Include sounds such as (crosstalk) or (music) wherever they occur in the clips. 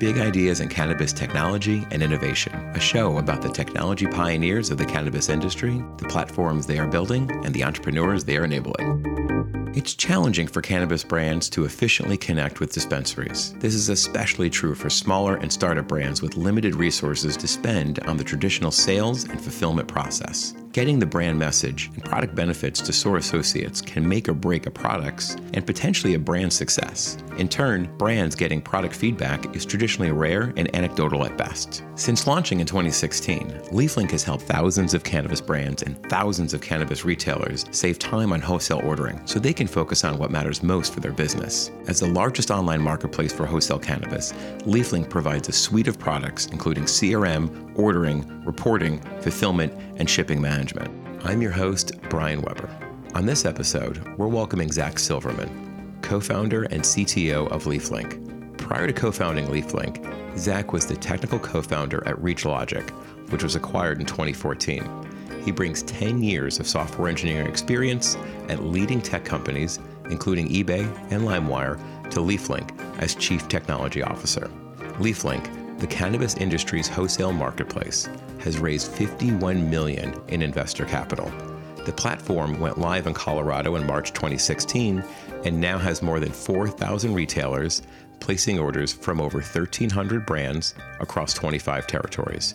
Big Ideas in Cannabis Technology and Innovation, a show about the technology pioneers of the cannabis industry, the platforms they are building, and the entrepreneurs they are enabling. It's challenging for cannabis brands to efficiently connect with dispensaries. This is especially true for smaller and startup brands with limited resources to spend on the traditional sales and fulfillment process. Getting the brand message and product benefits to store associates can make or break a product's and potentially a brand's success. In turn, brands getting product feedback is traditionally rare and anecdotal at best. Since launching in 2016, LeafLink has helped thousands of cannabis brands and thousands of cannabis retailers save time on wholesale ordering so they can focus on what matters most for their business. As the largest online marketplace for wholesale cannabis, LeafLink provides a suite of products including CRM, ordering, reporting, fulfillment, and shipping management. I'm your host, Brian Weber. On this episode, we're welcoming Zach Silverman, co founder and CTO of LeafLink. Prior to co founding LeafLink, Zach was the technical co founder at ReachLogic, which was acquired in 2014. He brings 10 years of software engineering experience at leading tech companies, including eBay and LimeWire, to LeafLink as Chief Technology Officer. LeafLink the cannabis industry's wholesale marketplace has raised 51 million in investor capital. The platform went live in Colorado in March 2016 and now has more than 4,000 retailers placing orders from over 1,300 brands across 25 territories.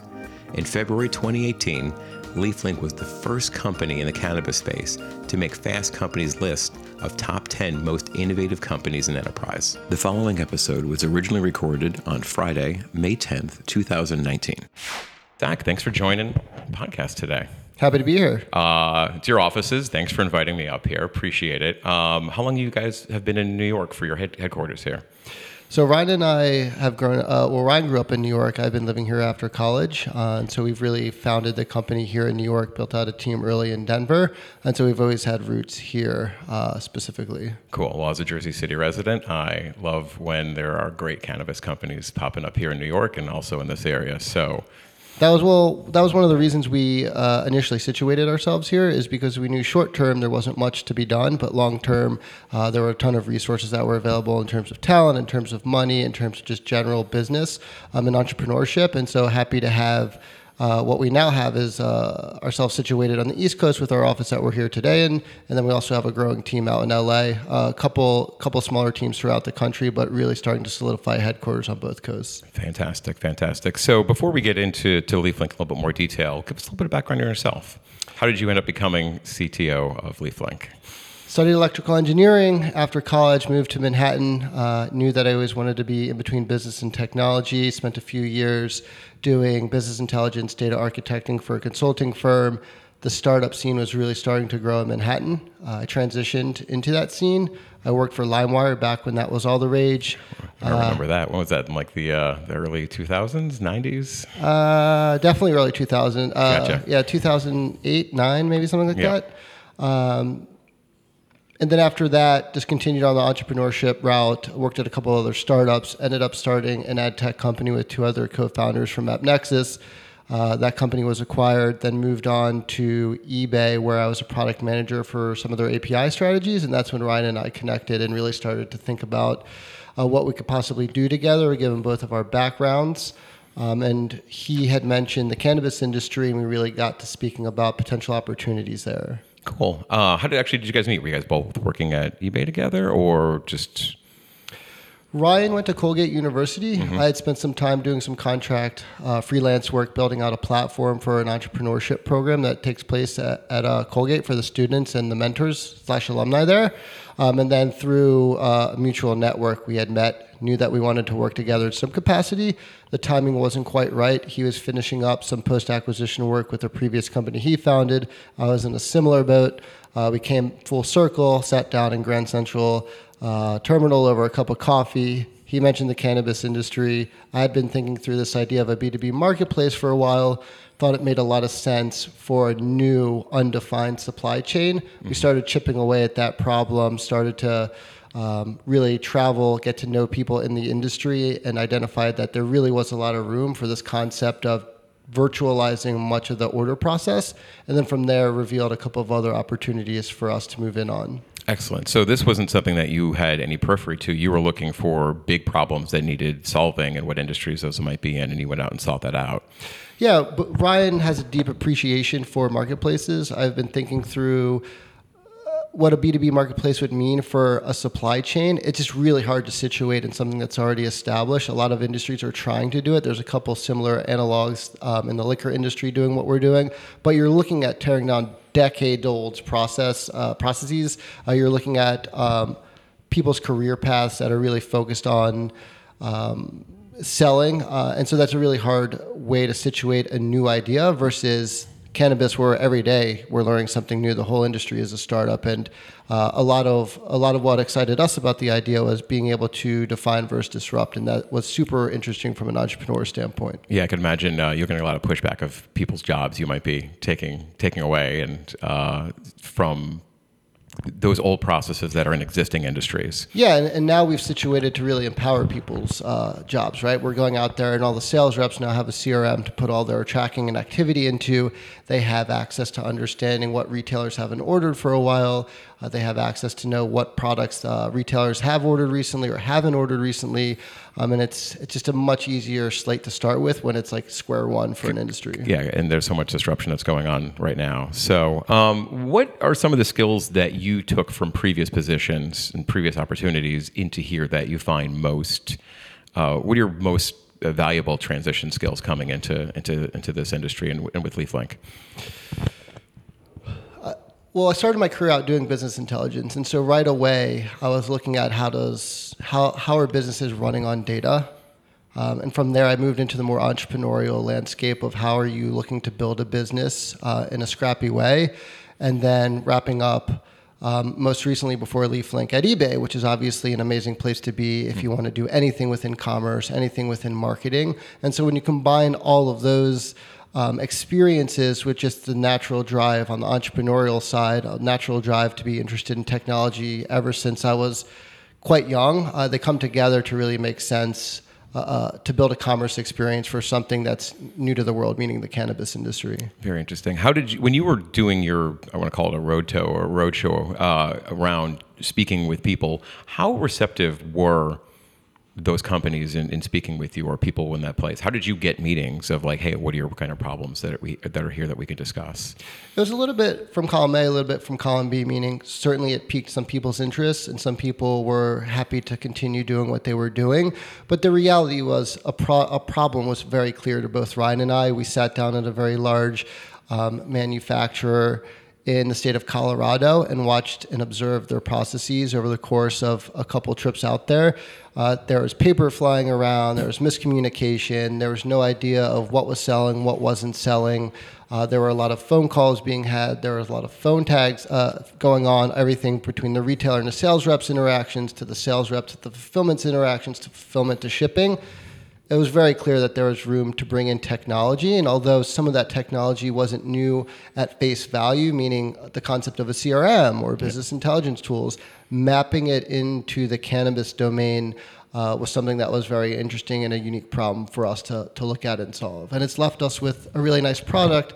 In February 2018, LeafLink was the first company in the cannabis space to make Fast Company's list of top 10 most innovative companies in enterprise. The following episode was originally recorded on Friday, May 10th, 2019. Zach, thanks for joining the podcast today. Happy to be here. Uh, it's your offices. Thanks for inviting me up here. Appreciate it. Um, how long you guys have been in New York for your head- headquarters here? So Ryan and I have grown. Uh, well, Ryan grew up in New York. I've been living here after college, uh, and so we've really founded the company here in New York. Built out a team early in Denver, and so we've always had roots here uh, specifically. Cool. Well, as a Jersey City resident, I love when there are great cannabis companies popping up here in New York and also in this area. So that was well. That was one of the reasons we uh, initially situated ourselves here, is because we knew short term there wasn't much to be done, but long term uh, there were a ton of resources that were available in terms of talent, in terms of money, in terms of just general business um, and entrepreneurship. And so happy to have uh, what we now have is uh, ourselves situated on the East Coast with our office that we're here today, and and then we also have a growing team out in LA, uh, a couple couple smaller teams throughout the country, but really starting to solidify headquarters on both coasts. Fantastic, fantastic. So before we get into to LeafLink a little bit more detail, give us a little bit of background on yourself. How did you end up becoming CTO of LeafLink? Studied electrical engineering after college, moved to Manhattan. Uh, knew that I always wanted to be in between business and technology. Spent a few years doing business intelligence, data architecting for a consulting firm. The startup scene was really starting to grow in Manhattan. Uh, I transitioned into that scene. I worked for LimeWire back when that was all the rage. I remember uh, that. When was that? In like the uh, the early 2000s, 90s? Uh, definitely early 2000. Uh, gotcha. Yeah, 2008, nine, maybe something like yeah. that. Um, and then after that, just continued on the entrepreneurship route. Worked at a couple other startups. Ended up starting an ad tech company with two other co-founders from AppNexus. Uh, that company was acquired. Then moved on to eBay, where I was a product manager for some of their API strategies, and that's when Ryan and I connected and really started to think about uh, what we could possibly do together, given both of our backgrounds. Um, and he had mentioned the cannabis industry, and we really got to speaking about potential opportunities there. Cool. Uh, how did actually did you guys meet? Were you guys both working at eBay together, or just? Ryan went to Colgate University. Mm-hmm. I had spent some time doing some contract uh, freelance work, building out a platform for an entrepreneurship program that takes place at, at uh, Colgate for the students and the mentors slash alumni there. Um, and then through uh, a mutual network, we had met, knew that we wanted to work together in some capacity. The timing wasn't quite right. He was finishing up some post acquisition work with a previous company he founded. I was in a similar boat. Uh, we came full circle, sat down in Grand Central uh, Terminal over a cup of coffee. He mentioned the cannabis industry. I had been thinking through this idea of a B2B marketplace for a while thought it made a lot of sense for a new undefined supply chain. Mm-hmm. We started chipping away at that problem, started to um, really travel, get to know people in the industry, and identified that there really was a lot of room for this concept of virtualizing much of the order process. And then from there, revealed a couple of other opportunities for us to move in on. Excellent. So this wasn't something that you had any periphery to. You were looking for big problems that needed solving and what industries those might be in, and you went out and sought that out. Yeah, but Ryan has a deep appreciation for marketplaces. I've been thinking through what a B2B marketplace would mean for a supply chain, it's just really hard to situate in something that's already established. A lot of industries are trying to do it. There's a couple similar analogs um, in the liquor industry doing what we're doing, but you're looking at tearing down decade-old process uh, processes. Uh, you're looking at um, people's career paths that are really focused on um, selling, uh, and so that's a really hard way to situate a new idea versus cannabis, where every day we're learning something new. The whole industry is a startup, and uh, a lot of a lot of what excited us about the idea was being able to define versus disrupt, and that was super interesting from an entrepreneur standpoint. Yeah, I can imagine uh, you're getting a lot of pushback of people's jobs you might be taking taking away, and uh, from those old processes that are in existing industries. Yeah, and, and now we've situated to really empower people's uh, jobs, right? We're going out there, and all the sales reps now have a CRM to put all their tracking and activity into. They have access to understanding what retailers haven't ordered for a while. Uh, they have access to know what products uh, retailers have ordered recently or haven't ordered recently. Um, and it's it's just a much easier slate to start with when it's like square one for an industry. Yeah, and there's so much disruption that's going on right now. So, um, what are some of the skills that you took from previous positions and previous opportunities into here that you find most? Uh, what are your most valuable transition skills coming into into into this industry and, and with LeafLink? Well, I started my career out doing business intelligence, and so right away I was looking at how does how how are businesses running on data, um, and from there I moved into the more entrepreneurial landscape of how are you looking to build a business uh, in a scrappy way, and then wrapping up. Um, most recently, before LeafLink at eBay, which is obviously an amazing place to be if you want to do anything within commerce, anything within marketing. And so, when you combine all of those um, experiences with just the natural drive on the entrepreneurial side, a natural drive to be interested in technology ever since I was quite young. Uh, they come together to really make sense uh, uh, to build a commerce experience for something that's new to the world, meaning the cannabis industry. Very interesting. How did you, when you were doing your, I want to call it a road tow or a road show uh, around speaking with people, how receptive were those companies in, in speaking with you or people in that place? How did you get meetings of like, hey, what are your kind of problems that we that are here that we could discuss? It was a little bit from column A, a little bit from column B. Meaning, certainly it piqued some people's interest, and some people were happy to continue doing what they were doing. But the reality was a pro- a problem was very clear to both Ryan and I. We sat down at a very large um, manufacturer in the state of Colorado and watched and observed their processes over the course of a couple trips out there. Uh, there was paper flying around, there was miscommunication, there was no idea of what was selling, what wasn't selling. Uh, there were a lot of phone calls being had. There was a lot of phone tags uh, going on. Everything between the retailer and the sales reps interactions to the sales reps to the fulfillment interactions to fulfillment to shipping it was very clear that there was room to bring in technology. And although some of that technology wasn't new at face value, meaning the concept of a CRM or business yeah. intelligence tools, mapping it into the cannabis domain uh, was something that was very interesting and a unique problem for us to, to look at and solve. And it's left us with a really nice product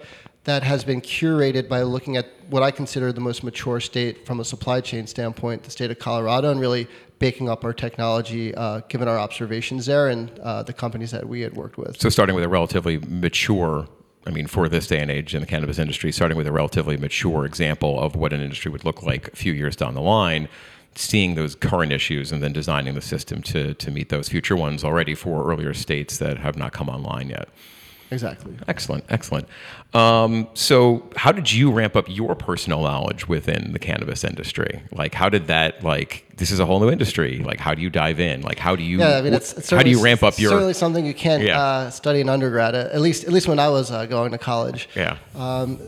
that has been curated by looking at what I consider the most mature state from a supply chain standpoint, the state of Colorado, and really baking up our technology, uh, given our observations there and uh, the companies that we had worked with. So, starting with a relatively mature, I mean, for this day and age in the cannabis industry, starting with a relatively mature example of what an industry would look like a few years down the line, seeing those current issues and then designing the system to, to meet those future ones already for earlier states that have not come online yet. Exactly. Excellent, excellent. Um, so, how did you ramp up your personal knowledge within the cannabis industry? Like, how did that like? This is a whole new industry. Like, how do you dive in? Like, how do you? Yeah, I mean, it's, it's how do you ramp up your? Certainly something you can't yeah. uh, study in undergrad. At least, at least when I was uh, going to college. Yeah. Um,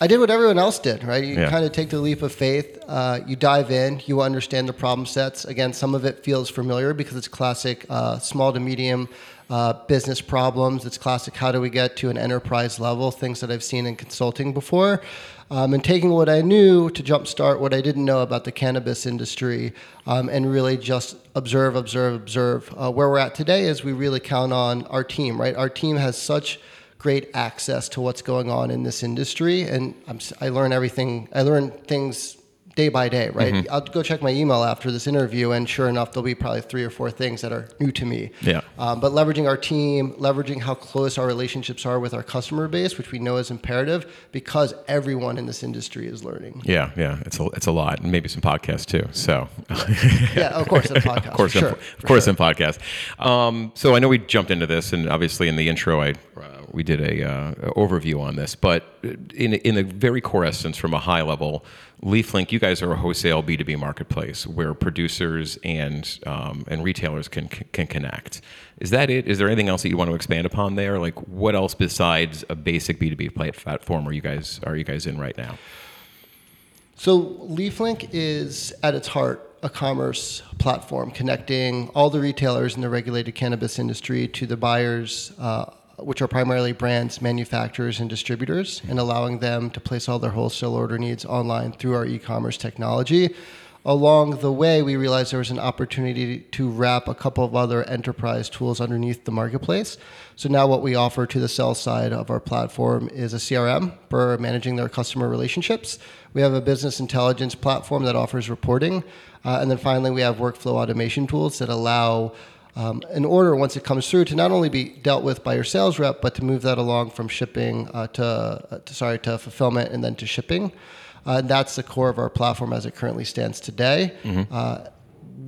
I did what everyone else did, right? You yeah. kind of take the leap of faith. Uh, you dive in. You understand the problem sets. Again, some of it feels familiar because it's classic uh, small to medium uh, business problems. It's classic. How do we get to an enterprise level? Things that I've seen in consulting before. Um, and taking what I knew to jumpstart what I didn't know about the cannabis industry um, and really just observe, observe, observe. Uh, where we're at today is we really count on our team, right? Our team has such great access to what's going on in this industry, and I'm, i learn everything. I learn things day by day, right? I'll go check my email after this interview, and sure enough, there'll be probably three or four things that are new to me. Yeah. Um, but leveraging our team, leveraging how close our relationships are with our customer base, which we know is imperative because everyone in this industry is learning. Yeah, yeah, it's a it's a lot, and maybe some podcasts too. So, Yeah, of course, in podcast. (laughs) of course, for in, sure, of course, sure. in podcast. Um, so I know we jumped into this, and obviously in the intro, I uh, we did a uh, overview on this, but in in the very core essence, from a high level, LeafLink, you guys are a wholesale B two B marketplace where producers and um, and retailers can can connect. Is that it? Is there anything else that you want to expand upon there? Like, what else besides a basic B two B platform are you guys are you guys in right now? So LeafLink is at its heart a commerce platform connecting all the retailers in the regulated cannabis industry to the buyers, uh, which are primarily brands, manufacturers, and distributors, and allowing them to place all their wholesale order needs online through our e-commerce technology. Along the way, we realized there was an opportunity to wrap a couple of other enterprise tools underneath the marketplace. So now, what we offer to the sell side of our platform is a CRM for managing their customer relationships. We have a business intelligence platform that offers reporting. Uh, and then finally, we have workflow automation tools that allow um, an order once it comes through to not only be dealt with by your sales rep, but to move that along from shipping uh, to, uh, to sorry to fulfillment and then to shipping. Uh, that's the core of our platform as it currently stands today. Uh,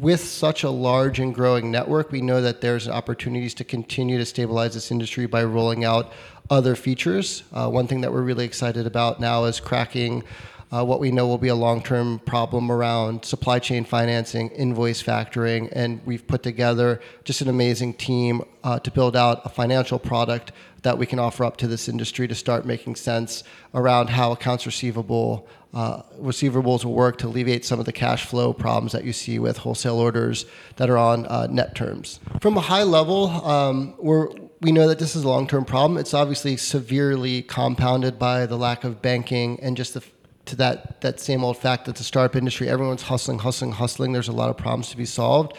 with such a large and growing network, we know that there's opportunities to continue to stabilize this industry by rolling out other features. Uh, one thing that we're really excited about now is cracking uh, what we know will be a long-term problem around supply chain financing, invoice factoring, and we've put together just an amazing team uh, to build out a financial product that we can offer up to this industry to start making sense around how accounts receivable uh, receivables will work to alleviate some of the cash flow problems that you see with wholesale orders that are on uh, net terms. From a high level, um, we're we know that this is a long-term problem. It's obviously severely compounded by the lack of banking and just the to that that same old fact that the startup industry, everyone's hustling, hustling, hustling. There's a lot of problems to be solved.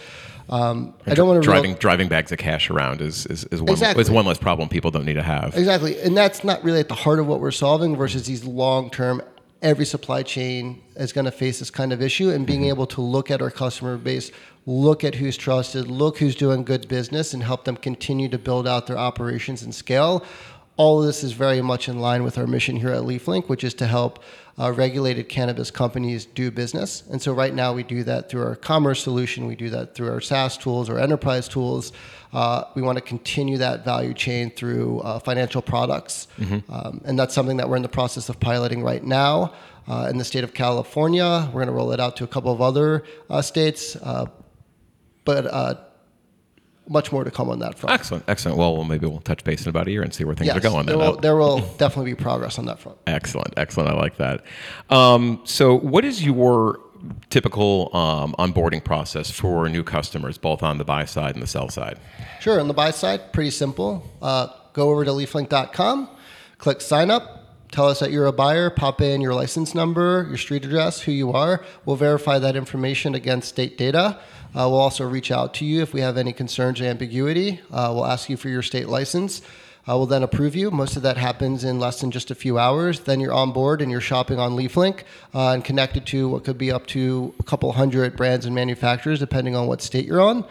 Um, I don't want to driving driving bags of cash around is is, is one Exactly. is one less problem people don't need to have. Exactly. And that's not really at the heart of what we're solving versus these long term, every supply chain is going to face this kind of issue. And being able to look at our customer base, look at who's trusted, look who's doing good business, and help them continue to build out their operations and scale. All of this is very much in line with our mission here at LeafLink, which is to help uh, regulated cannabis companies do business. And so right now we do that through our commerce solution, we do that through our SaaS tools, our enterprise tools. Uh, we want to continue that value chain through uh, financial products. Um, and that's something that we're in the process of piloting right now. Uh, in the state of California, we're going to roll it out to a couple of other uh, states, uh, but uh, much more to come on that front. Excellent, excellent. Well, well, maybe we'll touch base in about a year and see where things Yes, are going. there will, there will definitely be progress on that front. Excellent, excellent. I like that. Um, so, what is your typical um, onboarding process for new customers, both on the buy side and the sell side? Sure. On the buy side, pretty simple. Uh, go over to leaflink.com, click sign up. Tell us that you're a buyer. Pop in your license number, your street address, who you are. We'll verify that information against state data. Uh, we'll also reach out to you if we have any concerns or ambiguity. Uh, we'll ask you for your state license. Uh, we'll then approve you. Most of that happens in less than just a few hours. Then you're on board and you're shopping on LeafLink uh, and connected to what could be up to a couple hundred brands and manufacturers, depending on what state you're on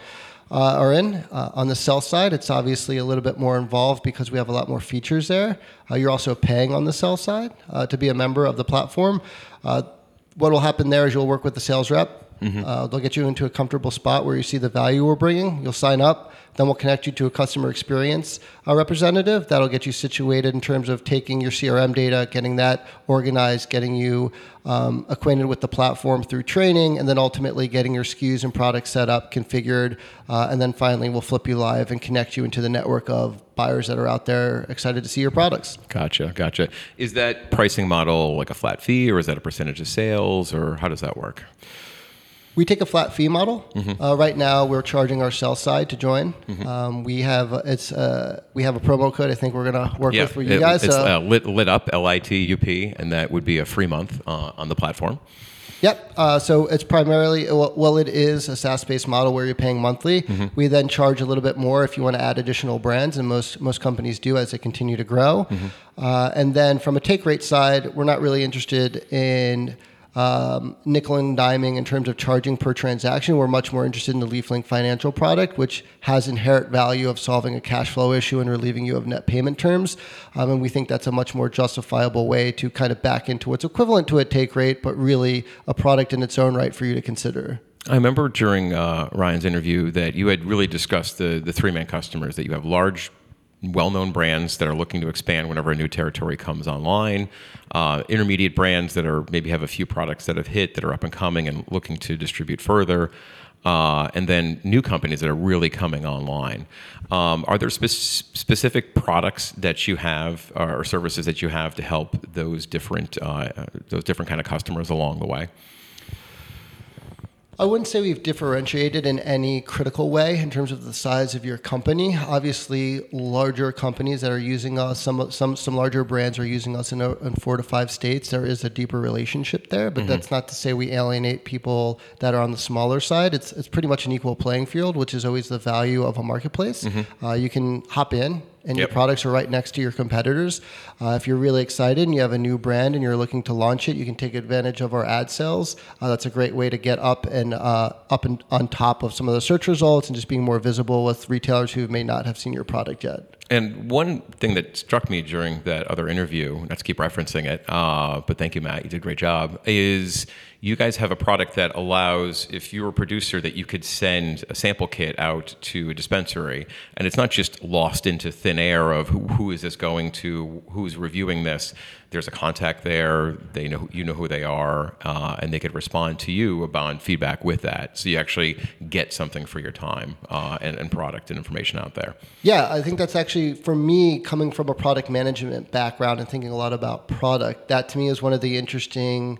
uh, are in. Uh, on the sell side, it's obviously a little bit more involved because we have a lot more features there. Uh, you're also paying on the sell side uh, to be a member of the platform. Uh, what will happen there is you'll work with the sales rep. Uh, they'll get you into a comfortable spot where you see the value we're bringing. You'll sign up. Then we'll connect you to a customer experience uh, representative. That'll get you situated in terms of taking your CRM data, getting that organized, getting you um, acquainted with the platform through training, and then ultimately getting your SKUs and products set up, configured, uh, and then finally we'll flip you live and connect you into the network of buyers that are out there excited to see your products. Gotcha, gotcha. Is that pricing model like a flat fee, or is that a percentage of sales, or how does that work? We take a flat fee model. Mm-hmm. Uh, right now, we're charging our sell side to join. Um, we have it's uh, we have a promo code. I think we're gonna work with for you it- guys. It's so- uh, lit, lit up, L I T U P, and that would be a free month uh, on the platform. Yep. Uh, so it's primarily well, it is a SaaS-based model where you're paying monthly. We then charge a little bit more if you want to add additional brands, and most most companies do as they continue to grow. Uh, and then from a take rate side, we're not really interested in um, nickel and diming in terms of charging per transaction. We're much more interested in the LeafLink financial product, which has inherent value of solving a cash flow issue and relieving you of net payment terms. Um, and we think that's a much more justifiable way to kind of back into what's equivalent to a take rate, but really a product in its own right for you to consider. I remember during uh, Ryan's interview that you had really discussed the the three man customers that you have large well-known brands that are looking to expand whenever a new territory comes online uh, intermediate brands that are maybe have a few products that have hit that are up and coming and looking to distribute further uh, and then new companies that are really coming online. Um, are there spe- specific products that you have or services that you have to help those different uh, those different kind of customers along the way? I wouldn't say we've differentiated in any critical way in terms of the size of your company. Obviously, larger companies that are using us, some some some larger brands are using us in, a, in four to five states. There is a deeper relationship there, but mm-hmm. that's not to say we alienate people that are on the smaller side. It's it's pretty much an equal playing field, which is always the value of a marketplace. Mm-hmm. Uh, you can hop in, and yep. your products are right next to your competitors. Uh, if you're really excited and you have a new brand and you're looking to launch it, you can take advantage of our ad sales. Uh, that's a great way to get up and uh, up and on top of some of the search results and just being more visible with retailers who may not have seen your product yet. And one thing that struck me during that other interview, not to keep referencing it, uh, but thank you, Matt, you did a great job, is you guys have a product that allows, if you're a producer, that you could send a sample kit out to a dispensary, and it's not just lost into thin air of who, who is this going to, who's reviewing this. There's a contact there. They know you know who they are, uh, and they could respond to you about feedback with that. So you actually get something for your time uh, and, and product and information out there. Yeah, I think that's actually for me coming from a product management background and thinking a lot about product. That to me is one of the interesting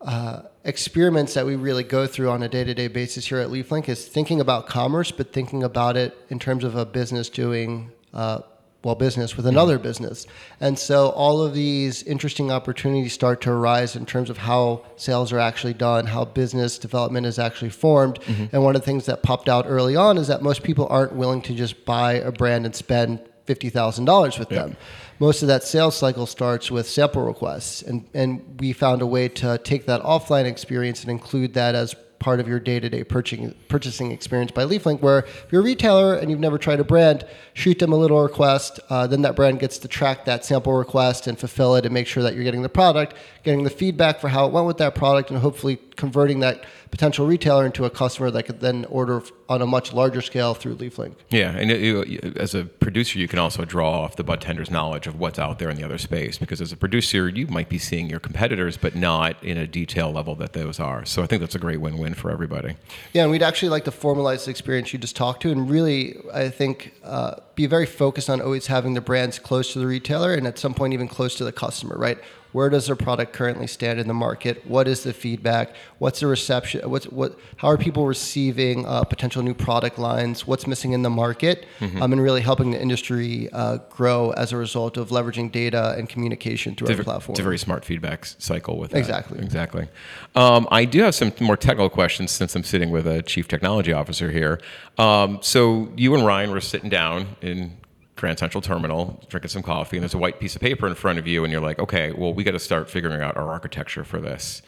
uh, experiments that we really go through on a day-to-day basis here at LeafLink is thinking about commerce, but thinking about it in terms of a business doing uh, well business with another mm-hmm. business. And so all of these interesting opportunities start to arise in terms of how sales are actually done, how business development is actually formed. Mm-hmm. And one of the things that popped out early on is that most people aren't willing to just buy a brand and spend $50,000 with them most of that sales cycle starts with sample requests. And, and we found a way to take that offline experience and include that as part of your day-to-day purchasing purchasing experience by LeafLink. Where if you're a retailer and you've never tried a brand, shoot them a little request. Uh, then that brand gets to track that sample request and fulfill it and make sure that you're getting the product, getting the feedback for how it went with that product, and hopefully converting that potential retailer into a customer that could then order on a much larger scale through LeafLink. Yeah, and you, as a producer, you can also draw off the budtender's knowledge of what's out there in the other space. Because as a producer, you might be seeing your competitors, but not in a detail level that those are. So I think that's a great win-win for everybody. Yeah, and we'd actually like to formalize the experience you just talked to, and really, I think. Uh, be very focused on always having the brands close to the retailer and at some point even close to the customer, right? Where does their product currently stand in the market? What is the feedback? What's the reception? What's what? How are people receiving uh, potential new product lines? What's missing in the market? Mm-hmm. Um, and really helping the industry uh, grow as a result of leveraging data and communication through it's our platform. It's a very smart feedback cycle with that. Exactly. Exactly. Um, I do have some more technical questions since I'm sitting with a chief technology officer here. Um, so you and Ryan were sitting down in Grand Central Terminal, drinking some coffee, and there's a white piece of paper in front of you, and you're like, okay, well, we got to start figuring out our architecture for this.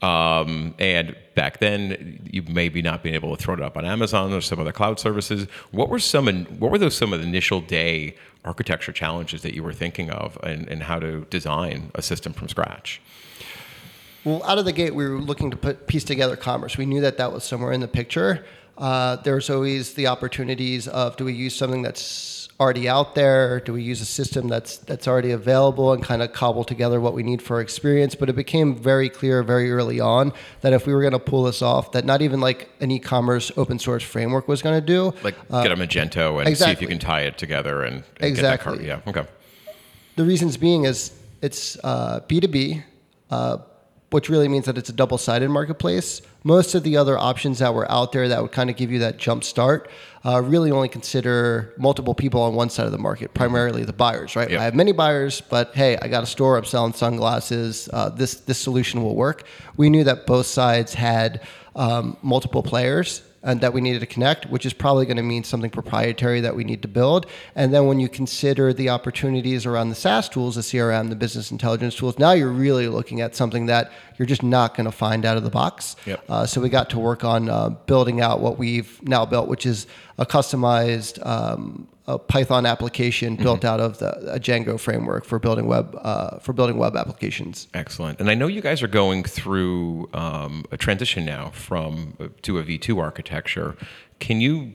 Um, and back then, you maybe not being able to throw it up on Amazon or some other cloud services. What were some? What were those some of the initial day architecture challenges that you were thinking of, and, and how to design a system from scratch? Well, out of the gate, we were looking to put piece together commerce. We knew that that was somewhere in the picture. Uh, there's always the opportunities of do we use something that's already out there? Do we use a system that's that's already available and kind of cobble together what we need for our experience? But it became very clear very early on that if we were going to pull this off, that not even like an e-commerce open source framework was going to do. Like uh, get a Magento and exactly. see if you can tie it together and, and exactly. Yeah. Okay. The reasons being is it's uh, B2B. Uh, which really means that it's a double-sided marketplace. Most of the other options that were out there that would kind of give you that jump start uh, really only consider multiple people on one side of the market, primarily the buyers, right? Yep. I have many buyers, but hey, I got a store, I'm selling sunglasses. Uh, this this solution will work. We knew that both sides had um, multiple players and that we needed to connect, which is probably going to mean something proprietary that we need to build. And then when you consider the opportunities around the SaaS tools, the CRM, the business intelligence tools, now you're really looking at something that you're just not going to find out of the box. Yep. Uh, so we got to work on uh, building out what we've now built, which is a customized um, a Python application built out of the a Django framework for building web uh, for building web applications. Excellent. And I know you guys are going through um, a transition now from uh, to a V2 architecture. Can you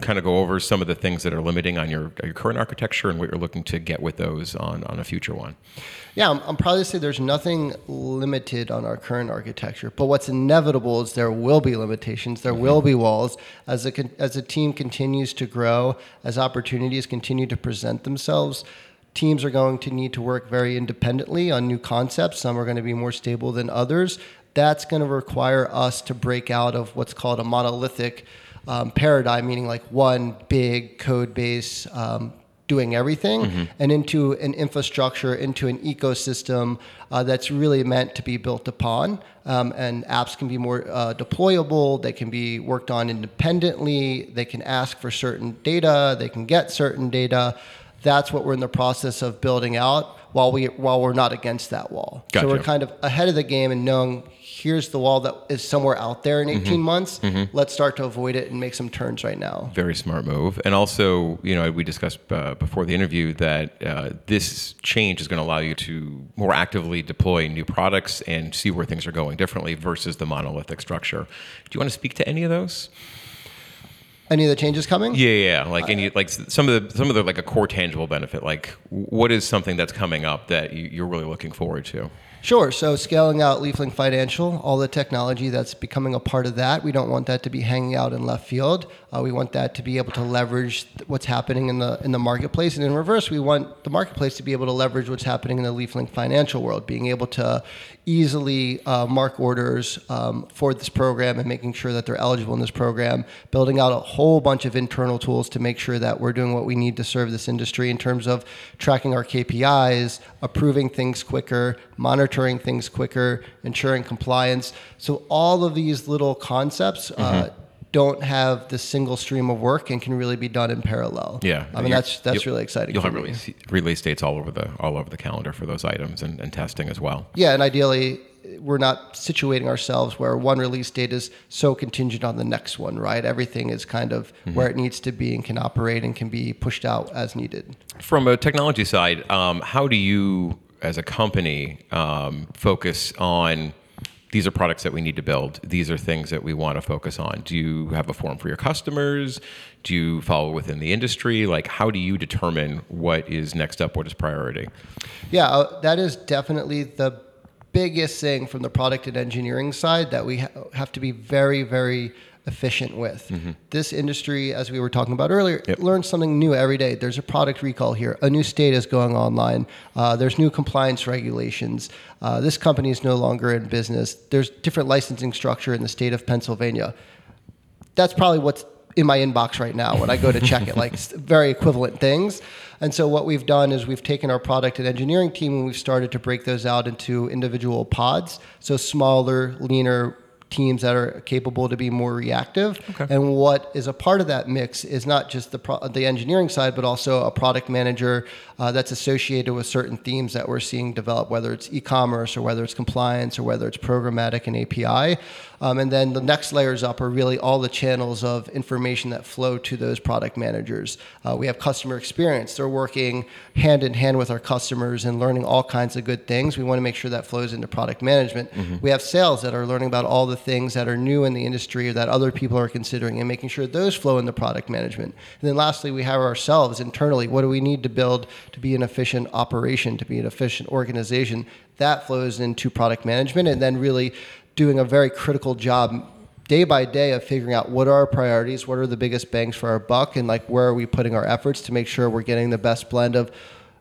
kind of go over some of the things that are limiting on your, your current architecture and what you're looking to get with those on, on a future one? Yeah, I'm, I'm proud to say there's nothing limited on our current architecture, but what's inevitable is there will be limitations, there mm-hmm. will be walls as a as a team continues to grow, as opportunities continue to present themselves. Teams are going to need to work very independently on new concepts. Some are going to be more stable than others. That's going to require us to break out of what's called a monolithic um, paradigm, meaning like one big code base um, doing everything, and into an infrastructure, into an ecosystem uh, that's really meant to be built upon. Um, and apps can be more uh, deployable, they can be worked on independently, they can ask for certain data, they can get certain data. That's what we're in the process of building out while we while we're not against that wall. Gotcha. So we're kind of ahead of the game and knowing here's the wall that is somewhere out there in 18 months. Let's start to avoid it and make some turns right now. Very smart move. And also, you know, we discussed uh, before the interview that uh, this change is going to allow you to more actively deploy new products and see where things are going differently versus the monolithic structure. Do you want to speak to any of those? Any of the changes coming? Yeah, yeah. Like any, like some of the some of the like a core tangible benefit. Like, what is something that's coming up that you, you're really looking forward to? Sure. So scaling out LeafLink Financial, all the technology that's becoming a part of that, we don't want that to be hanging out in left field. Uh, we want that to be able to leverage what's happening in the in the marketplace, and in reverse, we want the marketplace to be able to leverage what's happening in the LeafLink Financial world, being able to easily uh, mark orders um, for this program and making sure that they're eligible in this program, building out a whole bunch of internal tools to make sure that we're doing what we need to serve this industry in terms of tracking our KPIs, approving things quicker, monitoring things quicker, ensuring compliance. So all of these little concepts. Uh, don't have the single stream of work and can really be done in parallel. Yeah, I mean that's that's really exciting. You'll have release, release dates all over the all over the calendar for those items and, and testing as well. Yeah, and ideally, we're not situating ourselves where one release date is so contingent on the next one, right? Everything is kind of Mm-hmm. where it needs to be and can operate and can be pushed out as needed. From a technology side, um, how do you, as a company, um, focus on these are products that we need to build? These are things that we want to focus on. Do you have a forum for your customers? Do you follow within the industry? Like, how do you determine what is next up? What is priority? Yeah, uh, that is definitely the biggest thing from the product and engineering side that we ha- have to be very, very efficient with. This industry, as we were talking about earlier, Mm-hmm. Yep. learns something new every day. There's a product recall here, a new state is going online, uh, there's new compliance regulations. Uh, this company is no longer in business. There's different licensing structure in the state of Pennsylvania that's probably what's in my inbox right now when I go to check it, like (laughs) very equivalent things. And so what we've done is we've taken our product and engineering team and we've started to break those out into individual pods, so smaller, leaner teams that are capable to be more reactive. And what is a part of that mix is not just the pro- the engineering side, but also a product manager uh, that's associated with certain themes that we're seeing develop, whether it's e-commerce or whether it's compliance or whether it's programmatic and API. Um, and then the next layers up are really all the channels of information that flow to those product managers. Uh, we have customer experience. They're working hand in hand with our customers and learning all kinds of good things. We want to make sure that flows into product management. We have sales that are learning about all the things that are new in the industry or that other people are considering and making sure those flow into product management. And then lastly, we have ourselves internally. What do we need to build to be an efficient operation, to be an efficient organization? That flows into product management and then really doing a very critical job day by day of figuring out what are our priorities, what are the biggest bangs for our buck, and like where are we putting our efforts to make sure we're getting the best blend of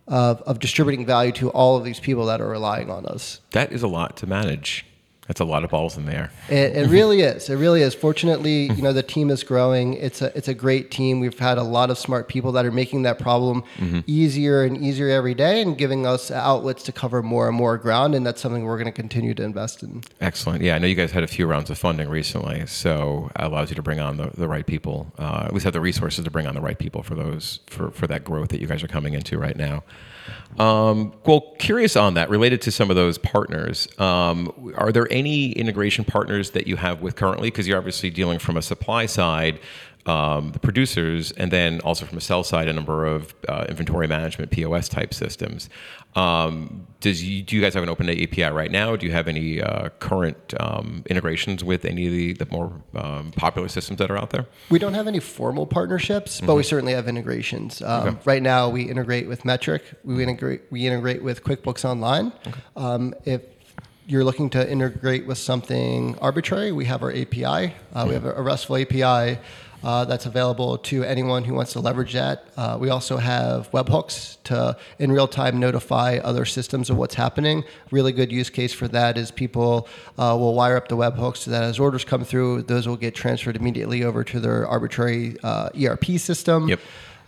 of, of distributing value to all of these people that are relying on us. That is a lot to manage. That's a lot of balls in there. It, it (laughs) really is. It really is. Fortunately, you know, the team is growing. It's a it's a great team. We've had a lot of smart people that are making that problem Mm-hmm. easier and easier every day, and giving us outlets to cover more and more ground. And that's something we're going to continue to invest in. Excellent. Yeah, I know you guys had a few rounds of funding recently, so it allows you to bring on the, the right people. Uh, at least have the resources to bring on the right people for those for, for that growth that you guys are coming into right now. Um, well, curious on that, related to some of those partners, um, are there any integration partners that you have with currently? Because you're obviously dealing from a supply side, um, the producers, and then also from a sell side, a number of uh, inventory management POS type systems. Um, does you, do you guys have an open API right now? Do you have any uh, current um, integrations with any of the, the more um, popular systems that are out there? We don't have any formal partnerships, but we certainly have integrations. Um, Right now, we integrate with Metrc. We integrate we integrate with QuickBooks Online. Um, if you're looking to integrate with something arbitrary, we have our API. Uh, We have a, a RESTful API. Uh, that's available to anyone who wants to leverage that. Uh, we also have webhooks to, in real time, notify other systems of what's happening. Really good use case for that is people uh, will wire up the webhooks so that as orders come through, those will get transferred immediately over to their arbitrary uh, ERP system. Yep.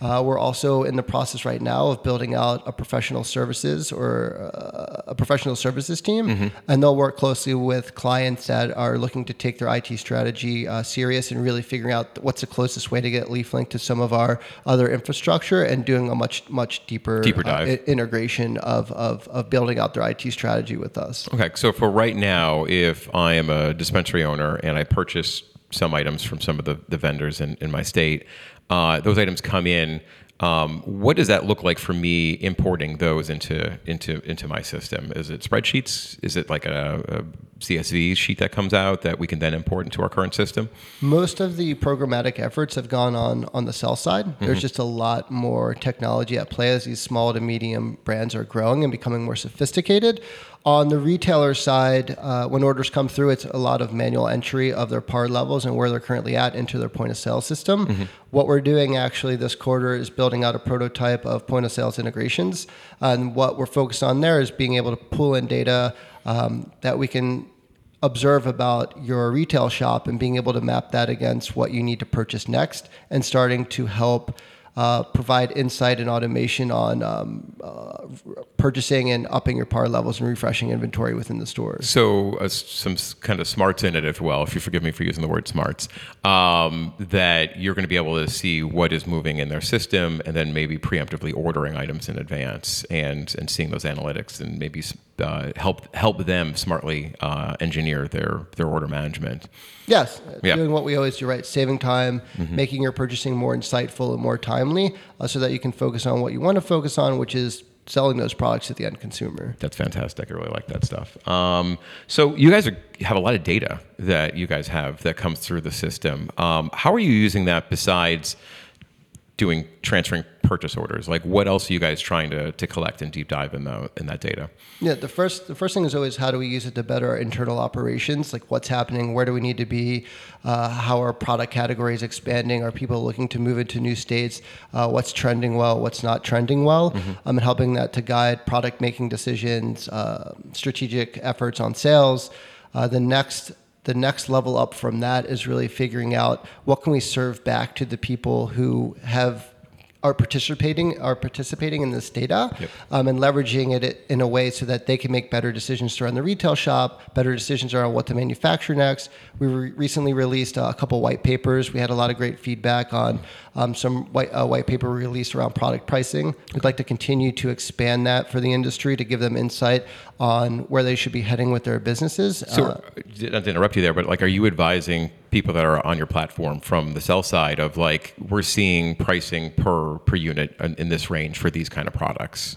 Uh, we're also in the process right now of building out a professional services or uh, a professional services team, and they'll work closely with clients that are looking to take their IT strategy uh, serious and really figuring out what's the closest way to get LeafLink to some of our other infrastructure and doing a much much deeper Deeper uh, dive. i- integration of, of of building out their IT strategy with us. Okay, so for right now, if I am a dispensary owner and I purchase some items from some of the, the vendors in, in my state, those items come in. Um, what does that look like for me importing those into into into my system? Is it spreadsheets? Is it like a, a CSV sheet that comes out that we can then import into our current system? Most of the programmatic efforts have gone on on the sell side. There's just a lot more technology at play as these small to medium brands are growing and becoming more sophisticated. On the retailer side, uh, when orders come through, it's a lot of manual entry of their par levels and where they're currently at into their point of sale system. What we're doing actually this quarter is building out a prototype of point of sales integrations. And what we're focused on there is being able to pull in data um, that we can observe about your retail shop and being able to map that against what you need to purchase next and starting to help uh, provide insight and automation on um, uh, purchasing and upping your par levels and refreshing inventory within the stores. So uh, some kind of smarts in it as well, if you forgive me for using the word smarts, um, that you're going to be able to see what is moving in their system and then maybe preemptively ordering items in advance and, and seeing those analytics and maybe uh, help help them smartly uh, engineer their, their order management. Yes, Yeah. doing what we always do right, saving time, making your purchasing more insightful and more timely uh, so that you can focus on what you want to focus on, which is selling those products to the end consumer. That's fantastic. I really like that stuff. Um, so you guys are, have a lot of data that you guys have that comes through the system. Um, how are you using that besides doing transferring purchase orders? Like, what else are you guys trying to, to collect and deep dive in the in that data? Yeah, the first the first thing is always how do we use it to better our internal operations? Like what's happening, where do we need to be, uh, how are product categories expanding, are people looking to move into new states, uh, what's trending well, what's not trending well, um, and helping that to guide product making decisions, uh, strategic efforts on sales. Uh, the next the next level up from that is really figuring out what can we serve back to the people who have are participating are participating in this data Yep. um, and leveraging it in a way so that they can make better decisions around the retail shop, better decisions around what to manufacture next. We re- recently released a couple white papers. We had a lot of great feedback on um, some white, uh, white paper released around product pricing. We'd like to continue to expand that for the industry to give them insight on where they should be heading with their businesses. So, Uh, not to interrupt you there, but like, are you advising people that are on your platform from the sell side of like, we're seeing pricing per per unit in, in this range for these kind of products?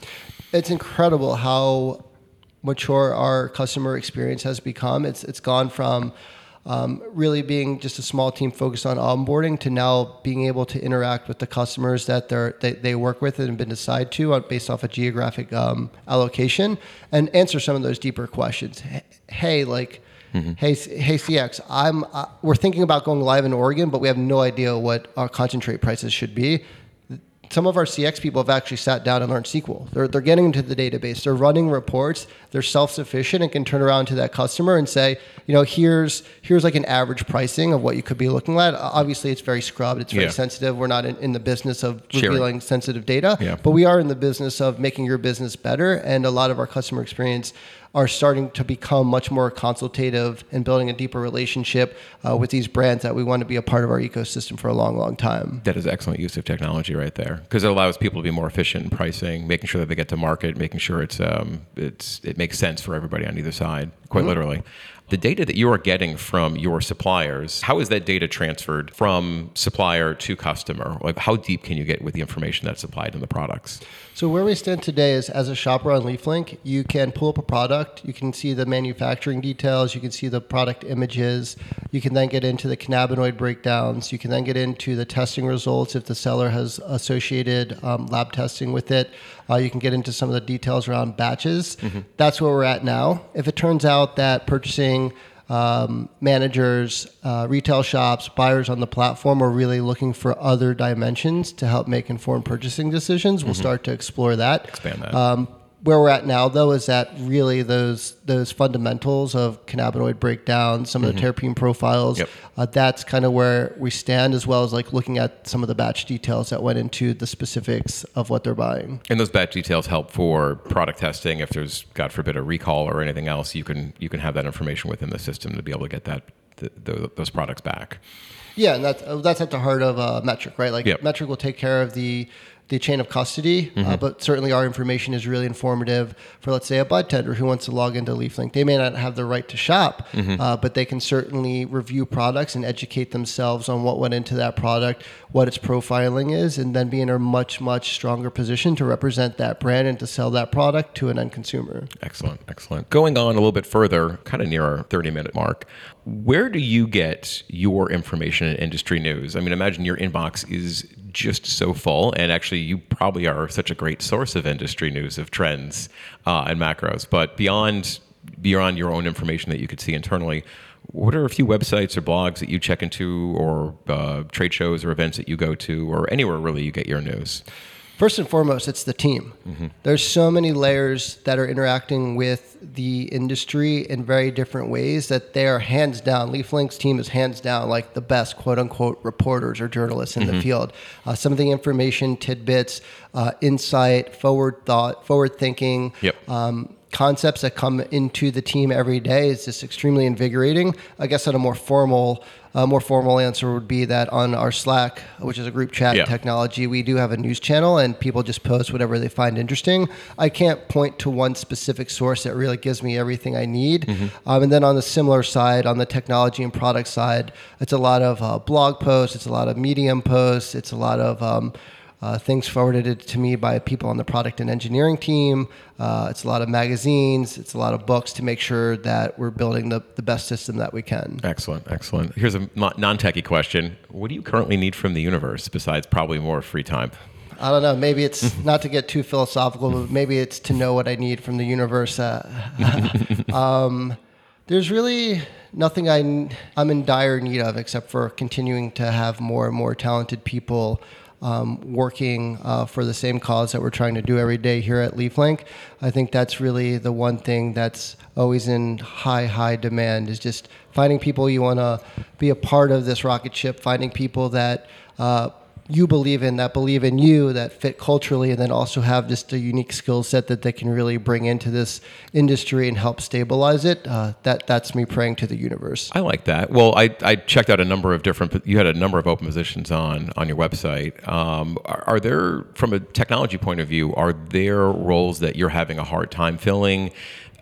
it's incredible how mature our customer experience has become. It's it's gone from um, really being just a small team focused on onboarding to now being able to interact with the customers that they're, they they work with and have been assigned to based off a geographic um, allocation and answer some of those deeper questions. Hey, like. Hey, hey, CX. I'm. Uh, we're thinking about going live in Oregon, but we have no idea what our concentrate prices should be some of our CX people have actually sat down and learned SQL. They're, they're getting into the database. They're running reports. They're self-sufficient and can turn around to that customer and say, you know, here's here's like an average pricing of what you could be looking at. Obviously, it's very scrubbed. It's very Yeah. sensitive. We're not in, in the business of Sharing. revealing sensitive data, Yeah. but we are in the business of making your business better. And a lot of our customer experience are starting to become much more consultative and building a deeper relationship uh, with these brands that we want to be a part of our ecosystem for a long, long time. That is excellent use of technology right there because it allows people to be more efficient in pricing, making sure that they get to market, making sure it's um, it's it makes sense for everybody on either side, quite literally. The data that you are getting from your suppliers, how is that data transferred from supplier to customer? Like, how deep can you get with the information that's supplied in the products? So where we stand today is as a shopper on LeafLink, you can pull up a product, you can see the manufacturing details, you can see the product images, you can then get into the cannabinoid breakdowns, you can then get into the testing results if the seller has associated um, lab testing with it. Uh, you can get into some of the details around batches. That's where we're at now. If it turns out that purchasing um, managers, uh, retail shops, buyers on the platform are really looking for other dimensions to help make informed purchasing decisions. We'll start to explore that. Expand that. Um, where we're at now, though, is that really those those fundamentals of cannabinoid breakdown, some of the terpene profiles. Yep. Uh, that's kind of where we stand, as well as like looking at some of the batch details that went into the specifics of what they're buying. And those batch details help for product testing. If there's, God forbid, a recall or anything else, you can you can have that information within the system to be able to get that th th those products back. Yeah, and that's that's at the heart of uh, Metrc, right? Like Yep. Metrc will take care of the the chain of custody, Mm-hmm. uh, but certainly our information is really informative for, let's say, a bud tender who wants to log into LeafLink. They may not have the right to shop, Mm-hmm. uh, but they can certainly review products and educate themselves on what went into that product, what its profiling is, and then be in a much much stronger position to represent that brand and to sell that product to an end consumer. Excellent, excellent. Going on a little bit further, kind of near our 30 minute mark, where do you get your information and industry news? I mean, imagine your inbox is just so full, and actually, you probably are such a great source of industry news, of trends uh, and macros. But beyond beyond your own information that you could see internally, what are a few websites or blogs that you check into, or uh, trade shows or events that you go to, or anywhere really you get your news? First and foremost, it's the team. There's so many layers that are interacting with the industry in very different ways that they are hands down. LeafLink's team is hands down like the best quote unquote reporters or journalists in the field. Uh, some of the information, tidbits, uh, insight, forward thought, forward thinking. Yep. Um, concepts that come into the team every day is just extremely invigorating. I guess at a more formal, uh, more formal answer would be that on our Slack, which is a group chat Yeah. technology, we do have a news channel and people just post whatever they find interesting. I can't point to one specific source that really gives me everything I need. Um, and then on the similar side, on the technology and product side, it's a lot of uh, blog posts, it's a lot of Medium posts, it's a lot of um, uh, things forwarded to me by people on the product and engineering team. Uh, it's a lot of magazines. It's a lot of books to make sure that we're building the, the best system that we can. Excellent, excellent. Here's a non techie question. What do you currently need from the universe besides probably more free time? I don't know. Maybe it's (laughs) not to get too philosophical, but maybe it's to know what I need from the universe. Uh, (laughs) um, there's really nothing I, I'm in dire need of except for continuing to have more and more talented people um, working uh, for the same cause that we're trying to do every day here at LeafLink. I think that's really the one thing that's always in high, high demand is just finding people you want to be a part of this rocket ship, finding people that uh, you believe in, that believe in you, that fit culturally, and then also have just a unique skill set that they can really bring into this industry and help stabilize it. Uh, that that's me praying to the universe. I like that. Well, I, I checked out a number of different. You had a number of open positions on on your website. Um, are, are there, from a technology point of view, are there roles that you're having a hard time filling?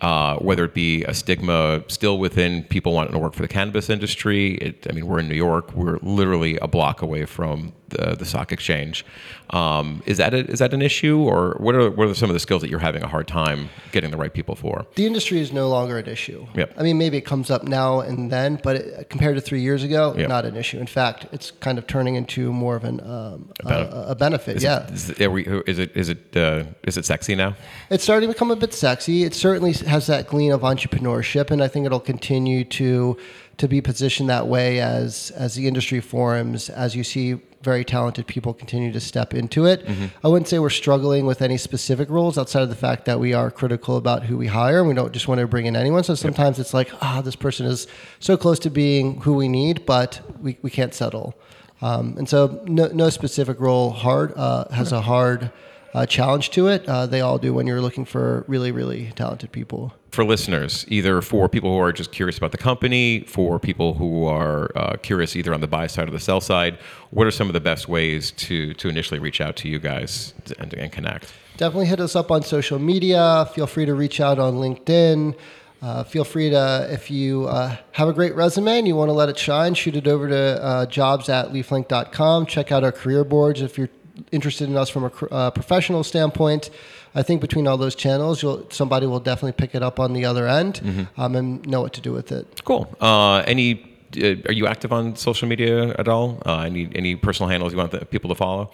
Uh, whether it be a stigma still within people wanting to work for the cannabis industry. It, I mean, we're in New York. We're literally a block away from the, the stock exchange. Um, is that a, is that an issue, or what are what are some of the skills that you're having a hard time getting the right people for? The industry is no longer an issue. Yep. I mean, maybe it comes up now and then, but it, compared to three years ago, Yep. not an issue. In fact, it's kind of turning into more of an um, a, benefit. a, a benefit. Is yeah. It, is, we- is it is it uh, is it sexy now? It's starting to become a bit sexy. It certainly has that glean of entrepreneurship, and I think it'll continue to to be positioned that way as as the industry forms, as you see very talented people continue to step into it. Mm-hmm. I wouldn't say we're struggling with any specific roles outside of the fact that we are critical about who we hire and we don't just want to bring in anyone. So sometimes yep. it's like, ah, oh, this person is so close to being who we need, but we, we can't settle. Um, and so no, no specific role hard uh, has a hard uh, challenge to it. Uh, they all do when you're looking for really, really talented people. For listeners, either for people who are just curious about the company, for people who are uh, curious either on the buy side or the sell side, what are some of the best ways to to initially reach out to you guys and, and connect? Definitely hit us up on social media. Feel free to reach out on LinkedIn. Uh, feel free to, if you uh, have a great resume and you want to let it shine, shoot it over to uh, jobs at leaflink.com. Check out our career boards if you're interested in us from a uh, professional standpoint, I think between all those channels, somebody will definitely pick it up on the other end mm-hmm. um, and know what to do with it. Cool. Uh, any? Uh, are you active on social media at all? Uh, any any personal handles you want the people to follow?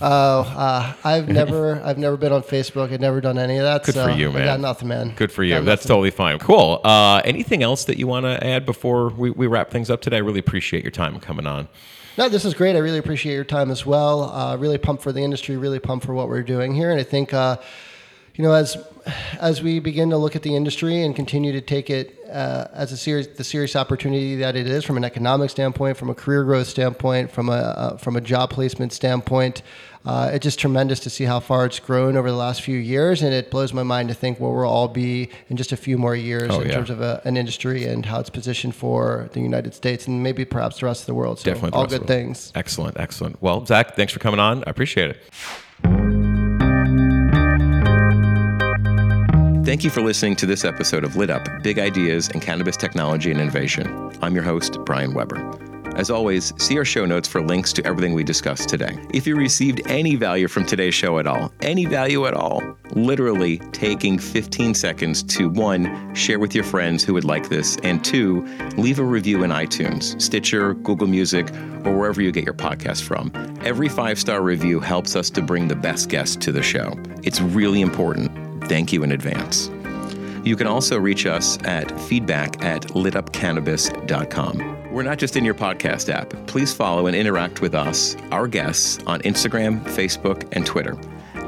Oh, uh, I've never, (laughs) I've never been on Facebook. I've never done any of that. Good so for you, man. I got nothing, man. Good for you. That's totally fine. Cool. Uh, anything else that you want to add before we, we wrap things up today? I really appreciate your time coming on. No, this is great. I really appreciate your time as well. Uh, really pumped for the industry. Really pumped for what we're doing here, and I think. Uh, you know, as as we begin to look at the industry and continue to take it uh, as a serious the serious opportunity that it is from an economic standpoint, from a career growth standpoint, from a uh, from a job placement standpoint, uh, it's just tremendous to see how far it's grown over the last few years, and it blows my mind to think where we'll all be in just a few more years oh, in yeah. terms of a, an industry and how it's positioned for the United States and maybe perhaps the rest of the world. So Definitely, all good things. Excellent, excellent. Well, Zach, thanks for coming on. I appreciate it. Thank you for listening to this episode of Lit Up Big Ideas in Cannabis Technology and Innovation. I'm your host, Brian Weber. As always, see our show notes for links to everything we discussed today. If you received any value from today's show at all, any value at all, literally taking 15 seconds to one, share with your friends who would like this, and two, leave a review in iTunes, Stitcher, Google Music, or wherever you get your podcast from. Every five star review helps us to bring the best guests to the show. It's really important Thank you in advance. You can also reach us at feedback at litupcannabis.com. We're not just in your podcast app. Please follow and interact with us, our guests, on Instagram, Facebook, and Twitter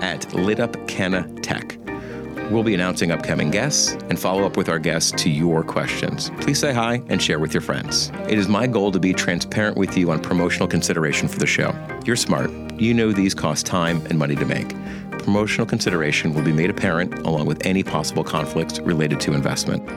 at litupcannatech. We'll be announcing upcoming guests and follow up with our guests to your questions. Please say hi and share with your friends. It is my goal to be transparent with you on promotional consideration for the show. You're smart. You know these cost time and money to make promotional consideration will be made apparent along with any possible conflicts related to investment.